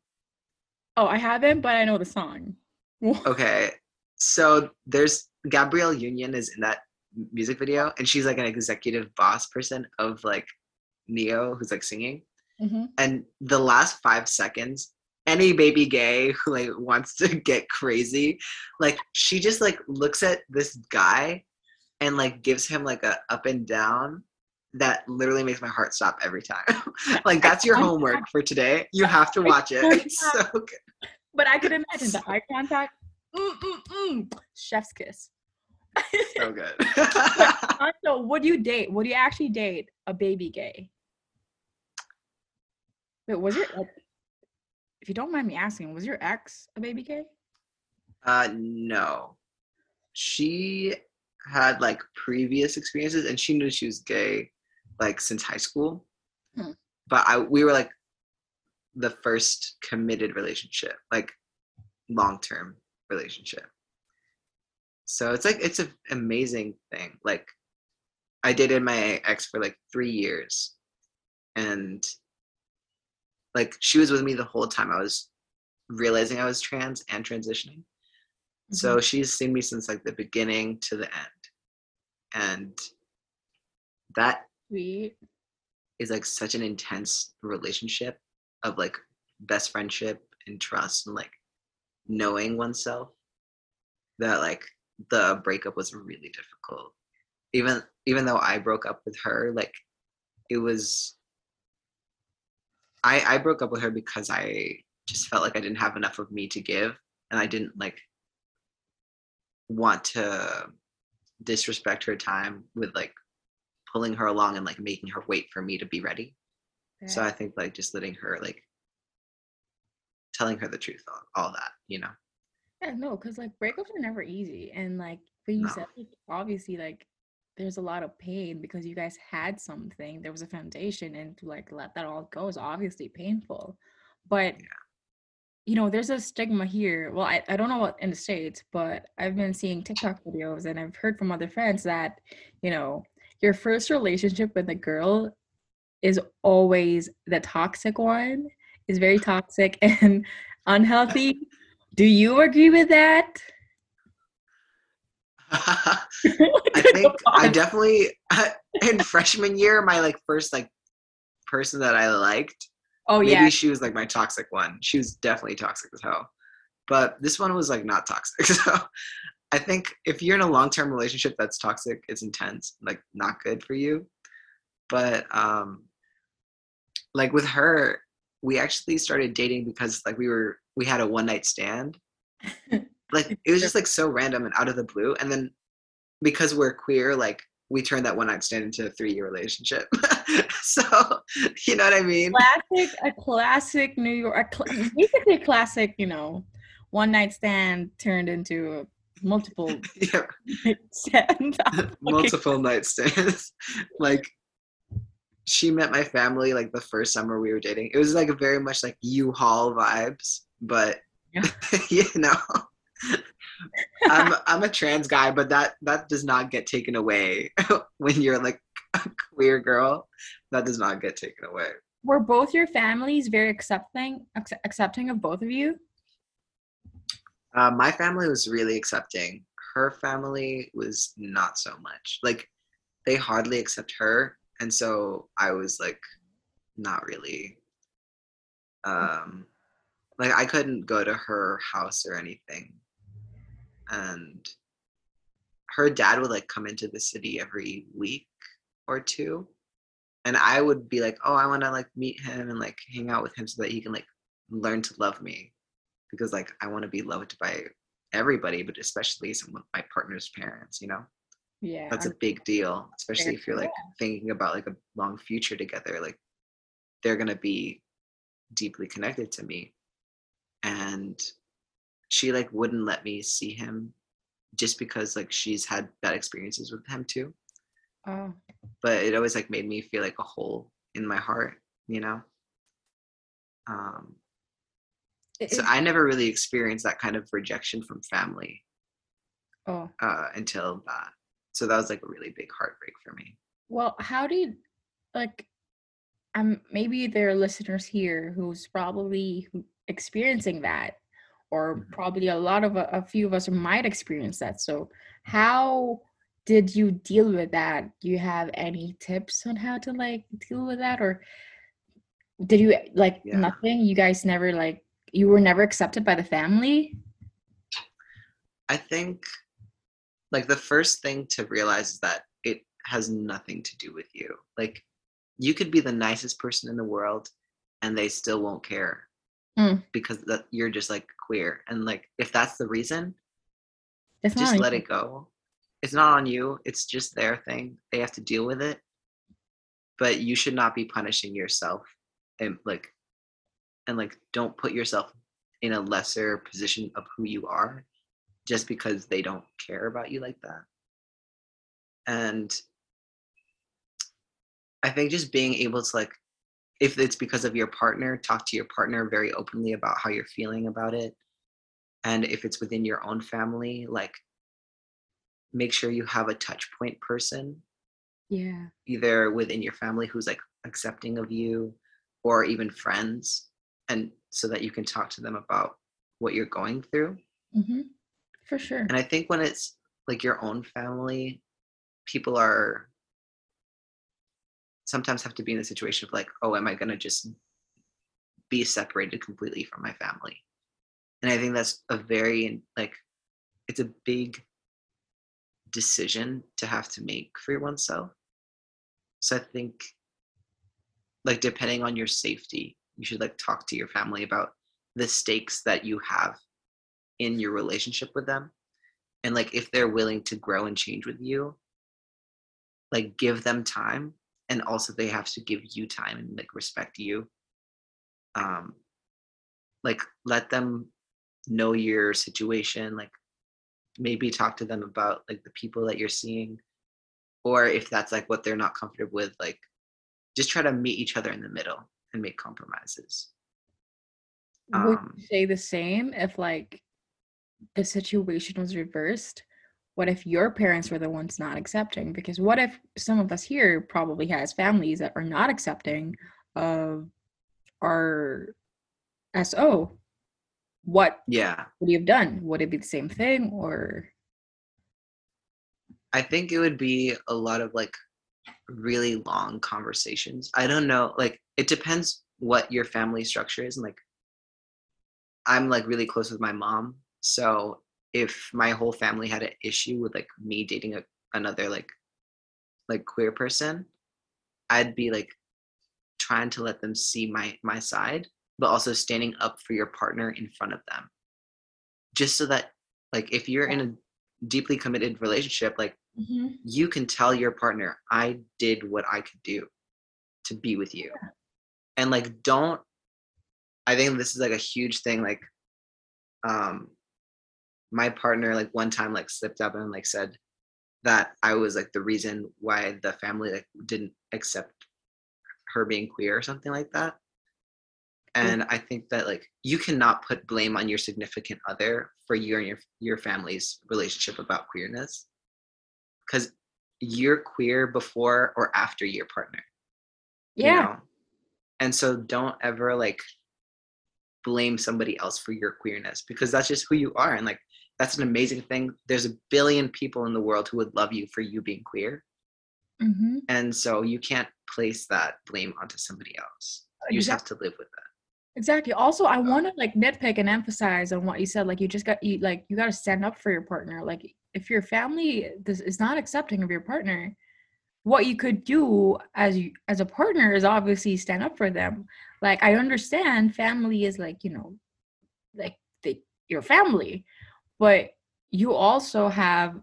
oh, I haven't, but I know the song. Okay, so there's Gabrielle Union is in that music video, and she's like an executive boss person of like Ne-Yo, who's like singing. Mhm. And the last five seconds, any baby gay who like wants to get crazy, like she just like looks at this guy and like gives him like a up and down that literally makes my heart stop every time. like that's your homework for today. You have to watch it. It's so good. But I could imagine the eye contact. Mm, mm, mm. Chef's kiss. So good. So, would you date? Would you actually date a baby gay? Wait, was it like, if you don't mind me asking, was your ex a baby gay? uh no. She had like previous experiences and she knew she was gay like since high school. Hmm. But I we were like the first committed relationship, like long term relationship. So it's like it's an amazing thing. Like I dated my ex for like three years and like she was with me the whole time I was realizing I was trans and transitioning. So mm-hmm. she's seen me since like the beginning to the end. And that Sweet. is like such an intense relationship of like best friendship and trust and like knowing oneself that like the breakup was really difficult even even though i broke up with her like it was i i broke up with her because i just felt like i didn't have enough of me to give and i didn't like want to disrespect her time with like pulling her along and like making her wait for me to be ready so I think like just letting her like telling her the truth, all, all that, you know. Yeah, no, because like breakups are never easy. And like when you No. said like, obviously like there's a lot of pain because you guys had something, there was a foundation, and to like let that all go is obviously painful. But Yeah. you know, there's a stigma here. Well, I, I don't know what in the States, but I've been seeing TikTok videos and I've heard from other friends that, you know, your first relationship with a girl is always the toxic one, is very toxic and unhealthy. Do you agree with that? I think I definitely in freshman year, my like first like person that I liked. Oh maybe yeah, she was like my toxic one. She was definitely toxic as hell. But this one was like not toxic. So I think if you're in a long term relationship that's toxic, it's intense, like not good for you. But um like with her, we actually started dating because like we were we had a one night stand. Like it was just like so random and out of the blue. And then because we're queer, like we turned that one night stand into a three year relationship. so you know what I mean? classic, a classic New York, a cl- basically a classic, you know, one night stand turned into a multiple yeah. night stand. multiple night stands. like she met my family like the first summer we were dating. It was like very much like U-Haul vibes, but Yeah. you know. I'm I'm a trans guy, but that that does not get taken away when you're like a queer girl. That does not get taken away. Were both your families very accepting, acce- accepting of both of you? Uh, my family was really accepting. Her family was not so much. Like they hardly accept her, and so I was like not really. Um, like I couldn't go to her house or anything, and her dad would like come into the city every week or two, and I would be like, oh, I want to like meet him and like hang out with him so that he can like learn to love me because like I want to be loved by everybody, but especially some of my partner's parents, you know? Yeah. That's a big deal, especially if you're like thinking about like a long future together. Like they're gonna be deeply connected to me. And she like wouldn't let me see him just because like she's had bad experiences with him too. oh, But it always like made me feel like a hole in my heart, you know? Um it- so it- I never really experienced that kind of rejection from family oh. uh, until that. So that was like a really big heartbreak for me. Well, how did like um maybe there are listeners here who's probably experiencing that or Mhm. probably a lot of a, a few of us might experience that. So how did you deal with that? Do you have any tips on how to like deal with that or did you like Yeah. nothing? You guys never like you were never accepted by the family? I think like the first thing to realize is that it has nothing to do with you. Like you could be the nicest person in the world and they still won't care Mm. because that you're just like queer and like if that's the reason It's just let it go. It's not on you it's just their thing they have to deal with it. But you should not be punishing yourself and like and like don't put yourself in a lesser position of who you are just because they don't care about you like that. And i think just being able to like if it's because of your partner talk to your partner very openly about how you're feeling about it and if it's within your own family like make sure you have a touch point person Yeah. either within your family who's like accepting of you or even friends and so that you can talk to them about what you're going through Mm-hmm. For sure. and i think when it's like your own family people are sometimes have to be in a situation of like oh am i going to just be separated completely from my family? And i think that's a very like it's a big decision to have to make for oneself. So i think like depending on your safety you should like talk to your family about the stakes that you have in your relationship with them. And like if they're willing to grow and change with you like give them time and also they have to give you time and like respect you. Um like let them know your situation like maybe talk to them about like the people that you're seeing. Or if that's like what they're not comfortable with like just try to meet each other in the middle and make compromises. Would um, you say the same if like the situation was reversed? What if your parents were the ones not accepting? Because what if some of us here probably has families that are not accepting of our SO? What yeah would you have done? Would it be the same thing or I think it would be a lot of like really long conversations. I don't know, like it depends what your family structure is and like I'm like really close with my mom. So if my whole family had an issue with like me dating a, another like like queer person, I'd be like trying to let them see my my side, but also standing up for your partner in front of them. Just so that like if you're in a deeply committed relationship, like you can tell your partner i did what i could do to be with you. And like don't i think this is like a huge thing like um my partner like one time like slipped up and like said that i was like the reason why the family like didn't accept her being queer or something like that hmm. and i think that like you cannot put blame on your significant other for your and your, your family's relationship about queerness because you're queer before or after your partner. you yeah. know? And so don't ever like blame somebody else for your queerness because that's just who you are. And like that's an amazing thing. There's a billion people in the world who would love you for you being queer. hmm And so you can't place that blame onto somebody else. You just have to live with that. Exactly. Also, I want to like nitpick and emphasize on what you said. Like, you just got you like you got to stand up for your partner. Like, if your family this is not accepting of your partner, what you could do as you as a partner is obviously stand up for them. Like, I understand family is like you know, like the your family, but you also have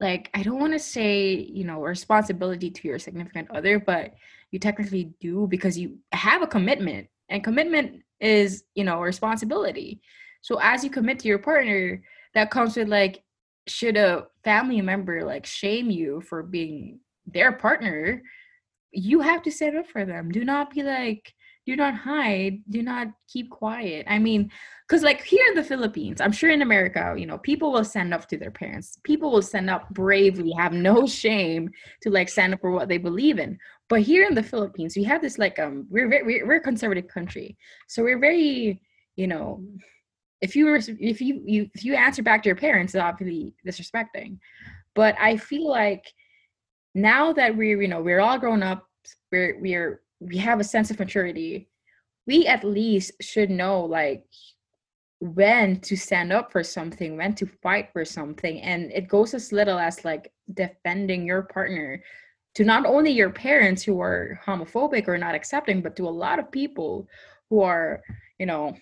like I don't want to say you know responsibility to your significant other, but you technically do because you have a commitment and commitment is you know responsibility. So as you commit to your partner that comes with like should a family member like shame you for being their partner you have to stand up for them. Do not be like do not hide do not keep quiet. I mean because like here in the philippines i'm sure in america you know people will stand up to their parents. People will stand up bravely have no shame to like stand up for what they believe in. But here in the philippines we have this like um we're very we're a conservative country. So we're very you know if you were if you, you if you answer back to your parents it's obviously disrespecting. But i feel like now that we're you know we're all grown up we're we're we have a sense of maturity we at least should know like when to stand up for something, when to fight for something. And it goes as little as like defending your partner to not only your parents who are homophobic or not accepting, but to a lot of people who are, you know,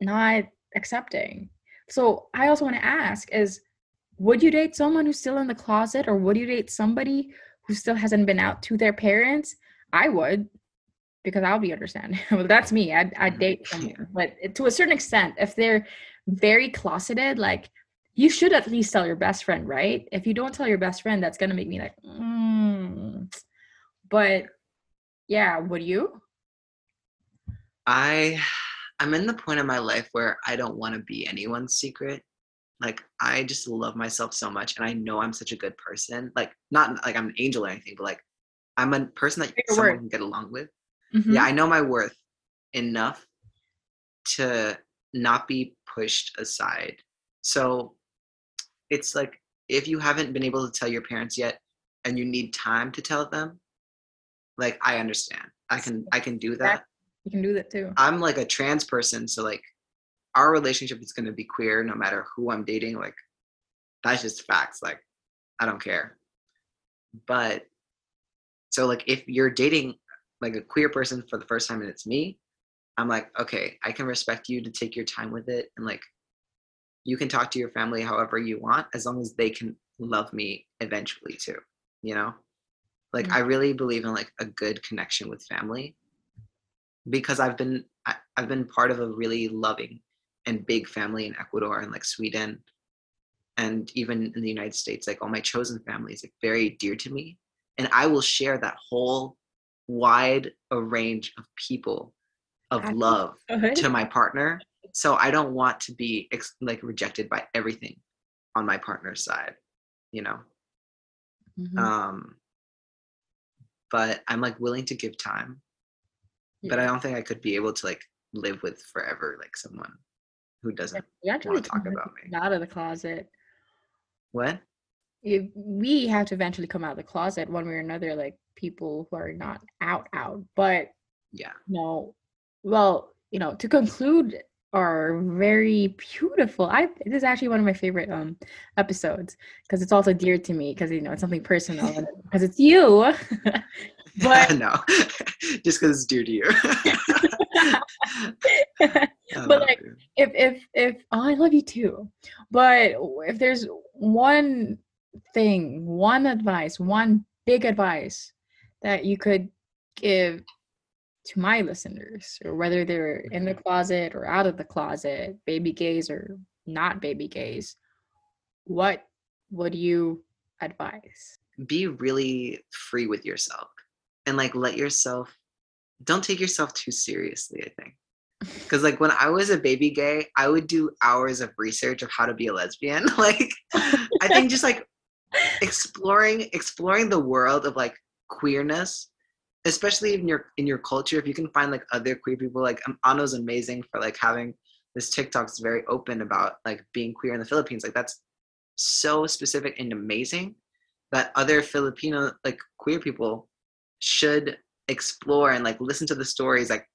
not accepting. So I also want to ask is would you date someone who's still in the closet or would you date somebody who still hasn't been out to their parents? I would because I'll be understanding. well, that's me. I'd, I'd mm-hmm. date someone, but to a certain extent, if they're very closeted, like you should at least tell your best friend, right? If you don't tell your best friend, that's gonna make me like, mm. but yeah, would you? I I'm in the point in my life where I don't want to be anyone's secret. Like I just love myself so much and I know I'm such a good person. Like not like I'm an angel or anything, but like I'm a person that someone word. can get along with. Mm-hmm. Yeah, I know my worth enough to not be pushed aside. So it's like if you haven't been able to tell your parents yet and you need time to tell them, like I understand. I can I can do that. You can do that too. I'm like a trans person, so like our relationship is gonna be queer no matter who I'm dating. Like that's just facts. Like I don't care. But so like if you're dating like a queer person for the first time and it's me, I'm like, okay, I can respect you to take your time with it and like you can talk to your family however you want as long as they can love me eventually too, you know? Like mm-hmm. I really believe in like a good connection with family because I've been I, I've been part of a really loving and big family in Ecuador and like Sweden and even in the United States, like all my chosen family is like very dear to me. And I will share that whole wide a range of people of love to my partner so i don't want to be ex- like rejected by everything on my partner's side you know? Mm-hmm. um but i'm like willing to give time yeah. but i don't think i could be able to like live with forever like someone who doesn't want to talk about me. out of the closet. What we have to eventually come out of the closet one way or another like people who are not out out. But yeah. no well you know to conclude our very beautiful i this is actually one of my favorite um episodes because it's also dear to me because you know it's something personal because it's you. But no just because it's dear to you. But like if if if oh, i love you too. But if there's one thing one advice one big advice that you could give to my listeners, or whether they're in the closet or out of the closet, baby gays or not baby gays, what would you advise? Be really free with yourself and like let yourself, don't take yourself too seriously, I think. Because like when I was a baby gay, I would do hours of research of how to be a lesbian. like I think just like exploring exploring the world of like queerness especially in your in your culture if you can find like other queer people like um, Ano's amazing for like having this TikTok's very open about like being queer in the Philippines like that's so specific and amazing that other Filipino like queer people should explore and like listen to the stories like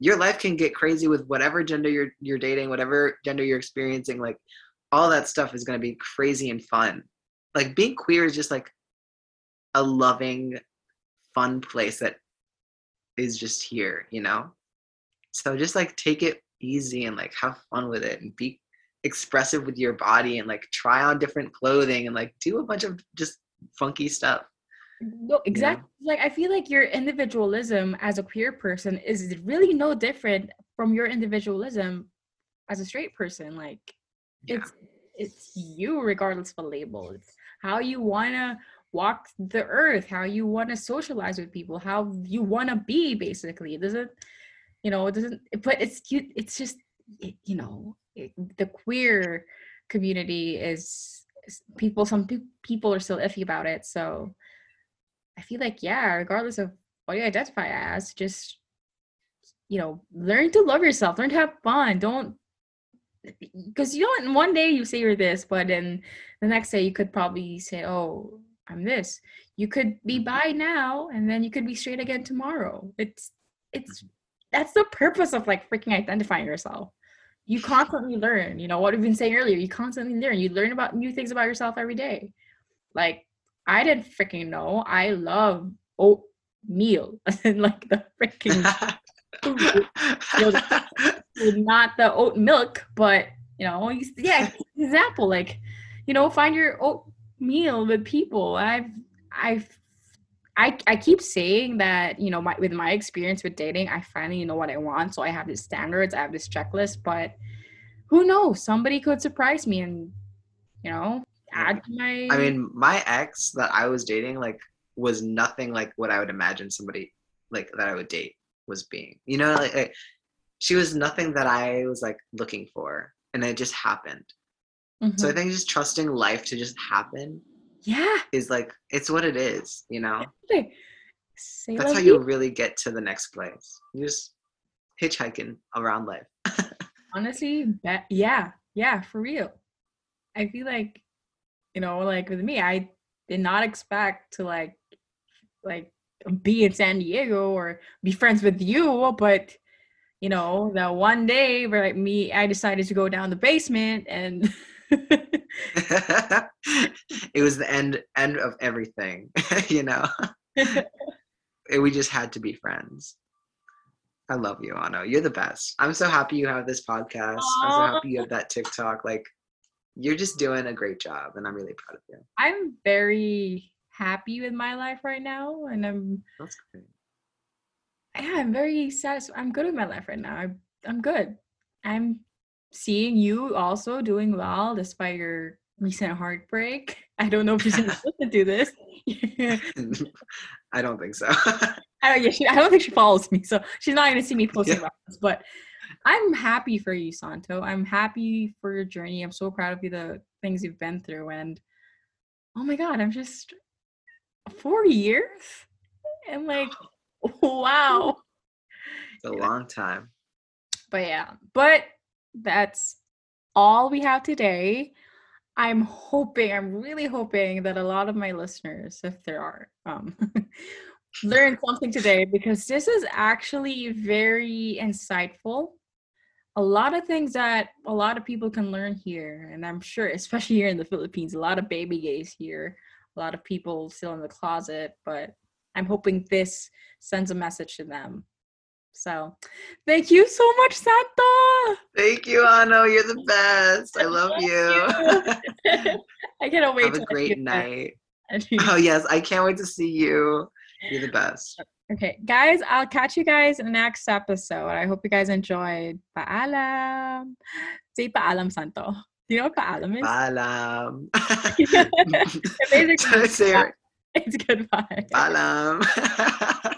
your life can get crazy with whatever gender you're you're dating whatever gender you're experiencing like all that stuff is going to be crazy and fun like being queer is just like a loving, fun place that is just here, you know? So just like take it easy and like have fun with it and be expressive with your body and like try on different clothing and like do a bunch of just funky stuff. No, exactly. Like I feel like your individualism as a queer person is really no different from your individualism as a straight person. Like yeah. it's it's you regardless of a label. It's how you wanna walk the earth, how you want to socialize with people, how you want to be basically. It doesn't, you know, it doesn't, but it's, it's just, you know, it, the queer community is, is people, some pe- people are still iffy about it. So I feel like, yeah, regardless of what you identify as, just, you know, learn to love yourself, learn to have fun. Don't, because you don't one day you say you're this, but then the next day you could probably say, oh, I'm this. You could be mm-hmm. bi now and then you could be straight again tomorrow. It's it's mm-hmm. that's the purpose of like freaking identifying yourself. you constantly learn. You know what we've been saying earlier. You constantly learn. You learn about new things about yourself every day. Like I didn't freaking know. I love oatmeal, and like the freaking not the oat milk, but you know, yeah, example, like you know, find your oatmeal with people. I've I've I, I keep saying that you know my, with my experience with dating i finally know what i want so i have these standards i have this checklist but who knows? Somebody could surprise me and you know add to my i mean my ex that i was dating like was nothing like what i would imagine somebody like that i would date was being you know like, like she was nothing that i was like looking for and it just happened. Mm-hmm. so i mm-hmm. think just trusting life to just happen yeah. is like it's what it is you know? Say that's how you really get to the next place. You just hitchhiking around life. Honestly that, yeah yeah for real. I feel like you know like with me i did not expect to like like be in san diego or be friends with you but you know that one day where like me i decided to go down the basement and it was the end end of everything you know? We just had to be friends. I love you ano you're the best. I'm so happy you have this podcast. Aww. i'm so happy you have that tiktok. Like you're just doing a great job and i'm really proud of you. I'm very happy with my life right now and i'm that's great yeah i'm very satisfied i'm good with my life right now I'm, I'm good i'm seeing you also doing well despite your recent heartbreak. I don't know if she's gonna listen to this. I don't think so. I don't, yeah, she, I don't think she follows me, so she's not gonna see me posting yeah. about this. But I'm happy for you, Santo. I'm happy for your journey. I'm so proud of you, the things you've been through, and oh my god, I'm just four years, and like, wow, it's a long time. But yeah, but that's all we have today. I'm hoping, I'm really hoping that a lot of my listeners, if there are, um, learn something today because this is actually very insightful. A lot of things that a lot of people can learn here, and I'm sure, especially here in the Philippines, a lot of baby gays here, a lot of people still in the closet, but I'm hoping this sends a message to them so thank you so much, Santo. Thank you, Ano. You're the best. I love you. you. I cannot wait. Have a great night. oh yes, I can't wait to see you. You're the best. Okay, guys, I'll catch you guys in the next episode. I hope you guys enjoyed. Paalam. Say paalam, Santo. You know what paalam is? Paalam. it's, it's goodbye. Paalam.